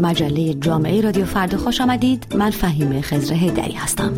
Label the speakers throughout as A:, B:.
A: مجله جامعه رادیو فردا خوش آمدید. من فهیم خزر هیدری هستم.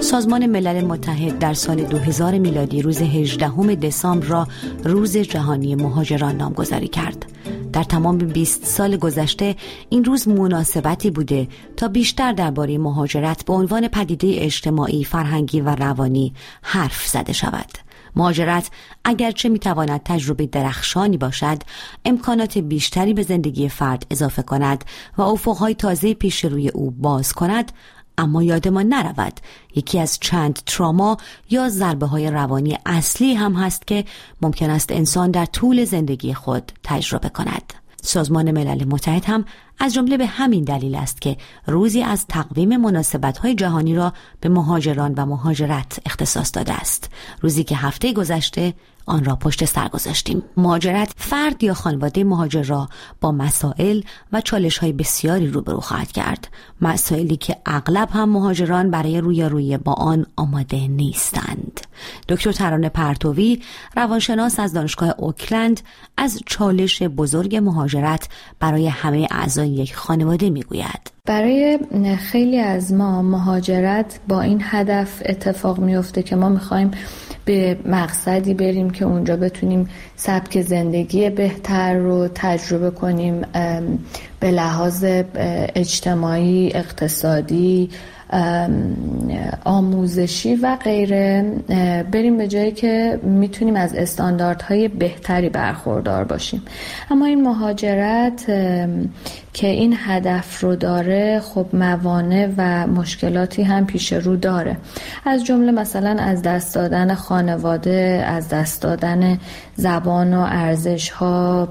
A: سازمان ملل متحد در سال 2000 میلادی روز 18 دسامبر را روز جهانی مهاجران نامگذاری کرد. در تمام 20 سال گذشته این روز مناسبتی بوده تا بیشتر درباره مهاجرت به عنوان پدیده اجتماعی، فرهنگی و روانی حرف زده شود. مهاجرت اگرچه می‌تواند تجربه درخشانی باشد امکانات بیشتری به زندگی فرد اضافه کند و افقهای تازه پیش روی او باز کند اما یادمان نرود یکی از چند تراما یا ضربه های روانی اصلی هم هست که ممکن است انسان در طول زندگی خود تجربه کند. سازمان ملل متحد هم از جمله به همین دلیل است که روزی از تقویم مناسبت های جهانی را به مهاجران و مهاجرت اختصاص داده است. روزی که هفته گذشته آن را پشت سر گذاشتیم. مهاجرت فرد یا خانواده مهاجر را با مسائل و چالش های بسیاری روبرو خواهد کرد. مسائلی که اغلب هم مهاجران برای روی با آن آماده نیستند. دکتر ترانه پرتوی روانشناس از دانشگاه اوکلند از چالش بزرگ مهاجرت برای همه اعضای یک خانواده می‌گوید.
B: برای خیلی از ما مهاجرت با این هدف اتفاق میفته که ما می‌خوایم به مقصدی بریم که اونجا بتونیم سبک زندگی بهتر رو تجربه کنیم به لحاظ اجتماعی اقتصادی آموزشی و غیره. بریم به جایی که می‌تونیم از استانداردهای بهتری برخوردار باشیم. اما این مهاجرت که این هدف رو داره خب موانع و مشکلاتی هم پیش رو داره. از جمله مثلا از دست دادن خانواده از دست دادن زبان و ارزش ها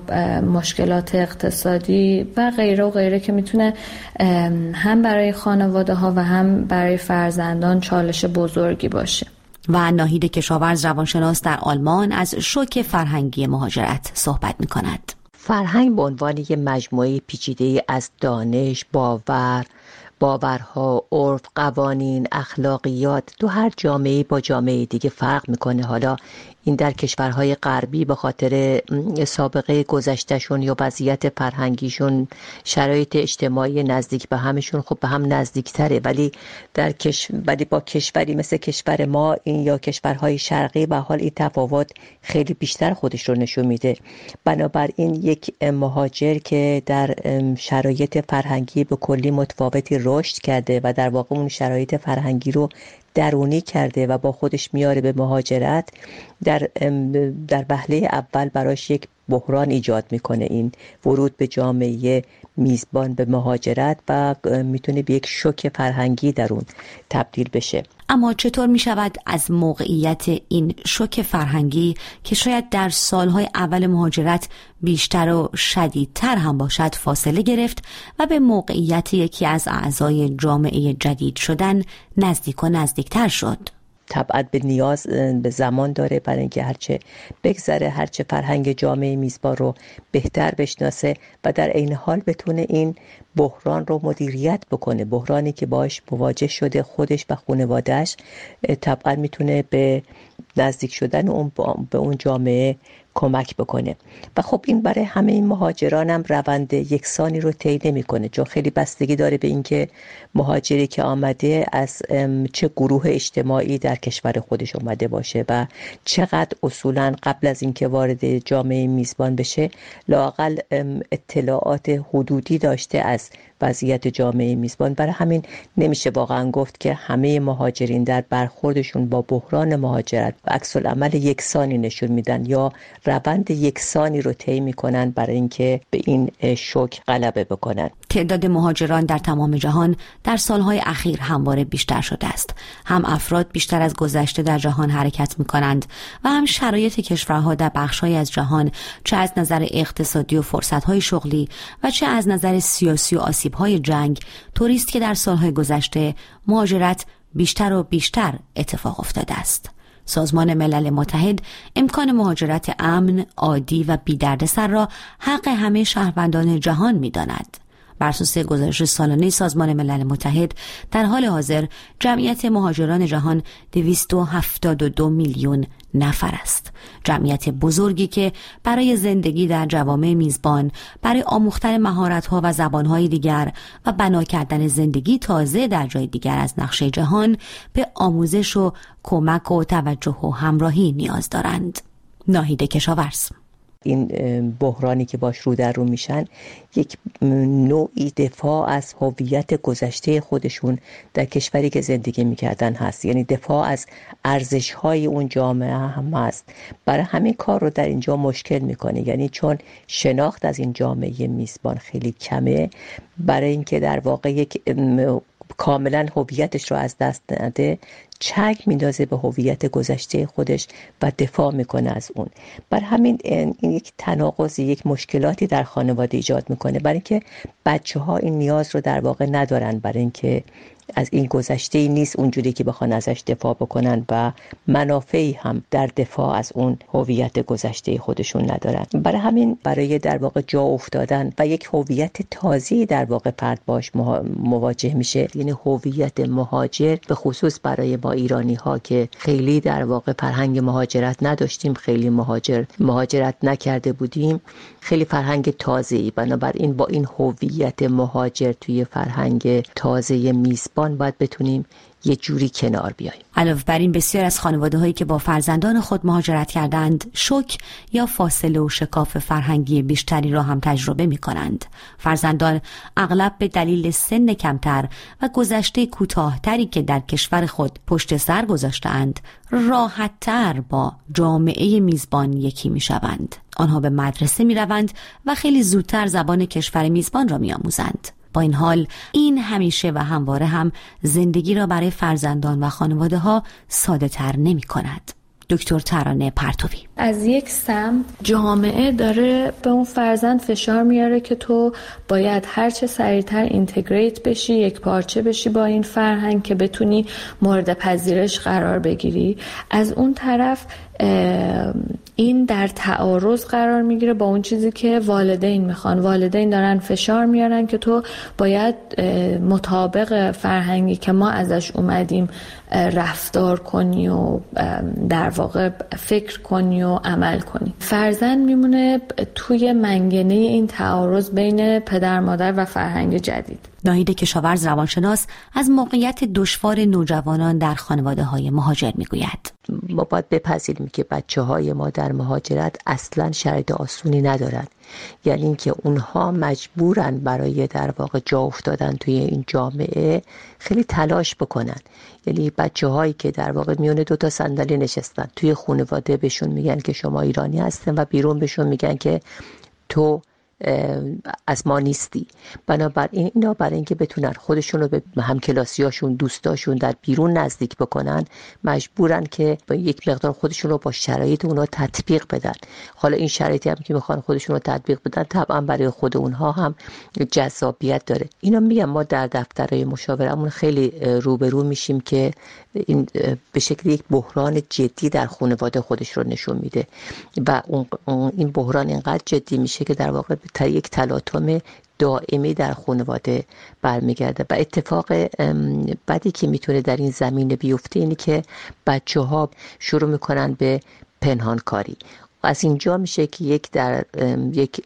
B: مشکلات اقتصادی و غیره و غیره که می‌تونه هم برای خانواده ها و هم برای فرزندان چالش بزرگی باشه
A: و ناهید کشاورز روانشناس در آلمان از شوک فرهنگی مهاجرت صحبت می کند.
C: فرهنگ به عنوان یک مجموعه پیچیده از دانش، باور، باورها، عرف، قوانین، اخلاقیات تو هر جامعه با جامعه دیگه فرق می‌کنه. حالا این در کشورهای غربی به خاطر سابقه گذشتهشون یا وضعیت فرهنگیشون شرایط اجتماعی نزدیک به همشون خب به هم نزدیکتره. ولی در کش... ولی با کشوری مثل کشور ما این یا کشورهای شرقی و حال این تفاوت خیلی بیشتر خودش رو نشون میده. بنابراین یک مهاجر که در شرایط فرهنگی به کلی متفاوتی رشد کرده و در واقع اون شرایط فرهنگی رو درونی کرده و با خودش میاره به مهاجرت در در وهله اول براش یک بحران ایجاد می‌کنه این ورود به جامعه میزبان به مهاجرت و می‌تونه به یک شوک فرهنگی در اون تبدیل بشه.
A: اما چطور می شود از موقعیت این شوک فرهنگی که شاید در سالهای اول مهاجرت بیشتر و شدیدتر هم باشد فاصله گرفت و به موقعیت یکی از اعضای جامعه جدید شدن نزدیک و نزدیکتر شد؟
C: به نیاز به زمان داره برای اینکه هرچه بگذره هرچه فرهنگ جامعه میزبان رو بهتر بشناسه و در عین حال بتونه این بحران رو مدیریت بکنه بحرانی که باش مواجه شده خودش و خانوادهش طبعا می‌تونه به نزدیک شدن اون به اون جامعه کمک بکنه. و خب این برای همه این مهاجران هم روند یکسانی رو طی نمی‌کنه چون خیلی بستگی داره به اینکه مهاجری که آمده از چه گروه اجتماعی در کشور خودش اومده باشه و چقدر اصولا قبل از اینکه وارد جامعه میزبان بشه لاقل اطلاعات حدودی داشته از وضعیت جامعه میزبان. برای همین نمیشه واقعا گفت که همه مهاجرین در برخوردشون با بحران مهاجرت و عکس عمل یکسانی نشون میدن یا روند یکسانی رو طی می‌کنن برای اینکه به این شوک غلبه بکنن
A: تعداد مهاجران در تمام جهان در سالهای اخیر همواره بیشتر شده است. هم افراد بیشتر از گذشته در جهان حرکت می کنند و هم شرایط کشورها در بخشهایی از جهان چه از نظر اقتصادی و فرصتهای شغلی و چه از نظر سیاسی و آسیبهای جنگ توریست که در سالهای گذشته مهاجرت بیشتر و بیشتر اتفاق افتاده است. سازمان ملل متحد امکان مهاجرت امن، عادی و بیدردسر را حق همه شهروندان جهان می داند. بر اساس گزارش سالانه سازمان ملل متحد در حال حاضر جمعیت مهاجران جهان 272 میلیون نفر است. جمعیت بزرگی که برای زندگی در جوامع میزبان برای آموختن مهارت‌ها و زبانهای دیگر و بنا کردن زندگی تازه در جای دیگر از نقشه جهان به آموزش و کمک و توجه و همراهی نیاز دارند. ناهید کشاورز
C: این بحرانی که باش رو در رو میشن یک نوعی دفاع از هویت گذشته خودشون در کشوری که زندگی می‌کردن هست. یعنی دفاع از ارزش های اون جامعه هم هست. برای همین کار رو در اینجا مشکل می‌کنه. یعنی چون شناخت از این جامعه میزبان خیلی کمه برای اینکه در واقع یک کاملا هویتش رو از دست نده چک میندازه به هویت گذشته خودش و دفاع می‌کنه از اون. بر همین این یک تناقض یک مشکلاتی در خانواده ایجاد می‌کنه. برای اینکه بچه ها این نیاز رو در واقع ندارن برای اینکه از این گذشته ای نیست اونجوری که بخوان ازش دفاع بکنن و منافعی هم در دفاع از اون هویت گذشته خودشون ندارن. برای همین برای در واقع جا افتادن و یک هویت تازی در واقع فرد باش مواجه میشه. یعنی هویت مهاجر به خصوص برای ما ایرانی ها که خیلی در واقع فرهنگ مهاجرت نداشتیم خیلی مهاجر مهاجرت نکرده بودیم خیلی فرهنگ تازه‌ای. بنابراین با این هویت مهاجر توی فرهنگ تازه میزبان باید بتونیم یه جوری کنار بیاییم
A: علاوه بر این بسیار از خانواده هایی که با فرزندان خود مهاجرت کردند شک یا فاصله و شکاف فرهنگی بیشتری را هم تجربه می کنند فرزندان اغلب به دلیل سن کمتر و گذشته کوتاهتری که در کشور خود پشت سر گذاشتهاند راحتتر با جامعه میزبان یکی می شوند آنها به مدرسه می روند و خیلی زودتر زبان کشور میزبان را می آموزند با این حال این همیشه و همواره هم زندگی را برای فرزندان و خانواده ها ساده تر نمی کند. دکتر ترانه پرتوی
B: از یک سم جامعه داره به اون فرزند فشار میاره که تو باید هرچه سریعتر اینتگریت بشی یک پارچه بشی با این فرهنگ که بتونی مورد پذیرش قرار بگیری از اون طرف این در تعارض قرار می‌گیره با اون چیزی که والدین می‌خوان. والدین دارن فشار میارن که تو باید مطابق فرهنگی که ما ازش اومدیم رفتار کنی و در واقع فکر کنی و عمل کنی. فرزند میمونه توی منگنه این تعارض بین پدر مادر و فرهنگ جدید.
A: ناهید کشاورز روانشناس از موقعیت دشوار نوجوانان در خانواده های مهاجر می‌گوید.
C: ما باید بپذیریم که بچه های ما در مهاجرت اصلا شرایط آسونی ندارند یعنی اینکه اونها مجبورن برای در واقع جا افتادن توی این جامعه خیلی تلاش بکنن. یعنی بچه هایی که در واقع میون دو تا صندلی نشستن توی خانواده بهشون میگن که شما ایرانی هستن و بیرون بهشون میگن که تو از ما نیستی. بنابراین اینا برای اینکه بتونن خودشون رو به همکلاسیاشون دوستاشون در بیرون نزدیک بکنن مجبورن که با یک مقدار خودشون رو با شرایط اونا تطبیق بدن. حالا این شرایطی هم که می‌خوان خودشون رو تطبیق بدن طبعا برای خود اونها هم جذابیت داره. اینا میگم ما در دفترهای مشاورمون خیلی روبرو میشیم که این به شکل یک بحران جدی در خانواده خودش رو نشون میده. و این بحران اینقدر جدی میشه که در واقع یک تلاطم دائمی در خانواده برمیگرده. و اتفاق بدی که می‌تونه در این زمینه بیفته اینه که بچه ها شروع می‌کنن به پنهانکاری. از اینجا میشه که یک در یک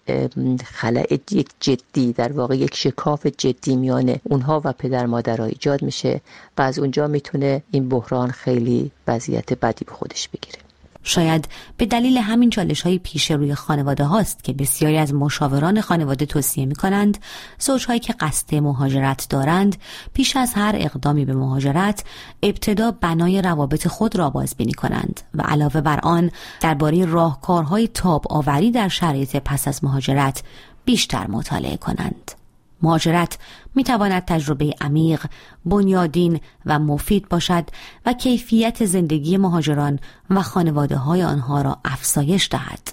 C: خلع یک جدی در واقع یک شکاف جدی میان اونها و پدر مادرها ایجاد میشه و از اونجا می‌تونه این بحران خیلی وضعیت بدی به خودش بگیره.
A: شاید به دلیل همین چالش های پیش روی خانواده هاست که بسیاری از مشاوران خانواده توصیه می کنند زوجهایی که قصد مهاجرت دارند پیش از هر اقدامی به مهاجرت ابتدا بنای روابط خود را بازبینی کنند و علاوه بر آن درباره راهکارهای تاب آوری در شرایط پس از مهاجرت بیشتر مطالعه کنند. مهاجرت می تواند تجربه عمیق، بنیادین و مفید باشد و کیفیت زندگی مهاجران و خانواده های آنها را افزایش دهد.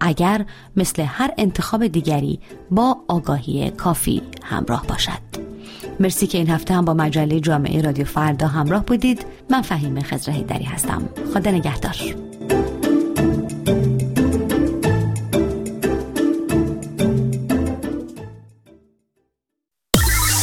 A: اگر مثل هر انتخاب دیگری با آگاهی کافی همراه باشد. مرسی که این هفته هم با مجله جامعه رادیو فردا همراه بودید. من فهیم خزره دری هستم. خدا نگهدار.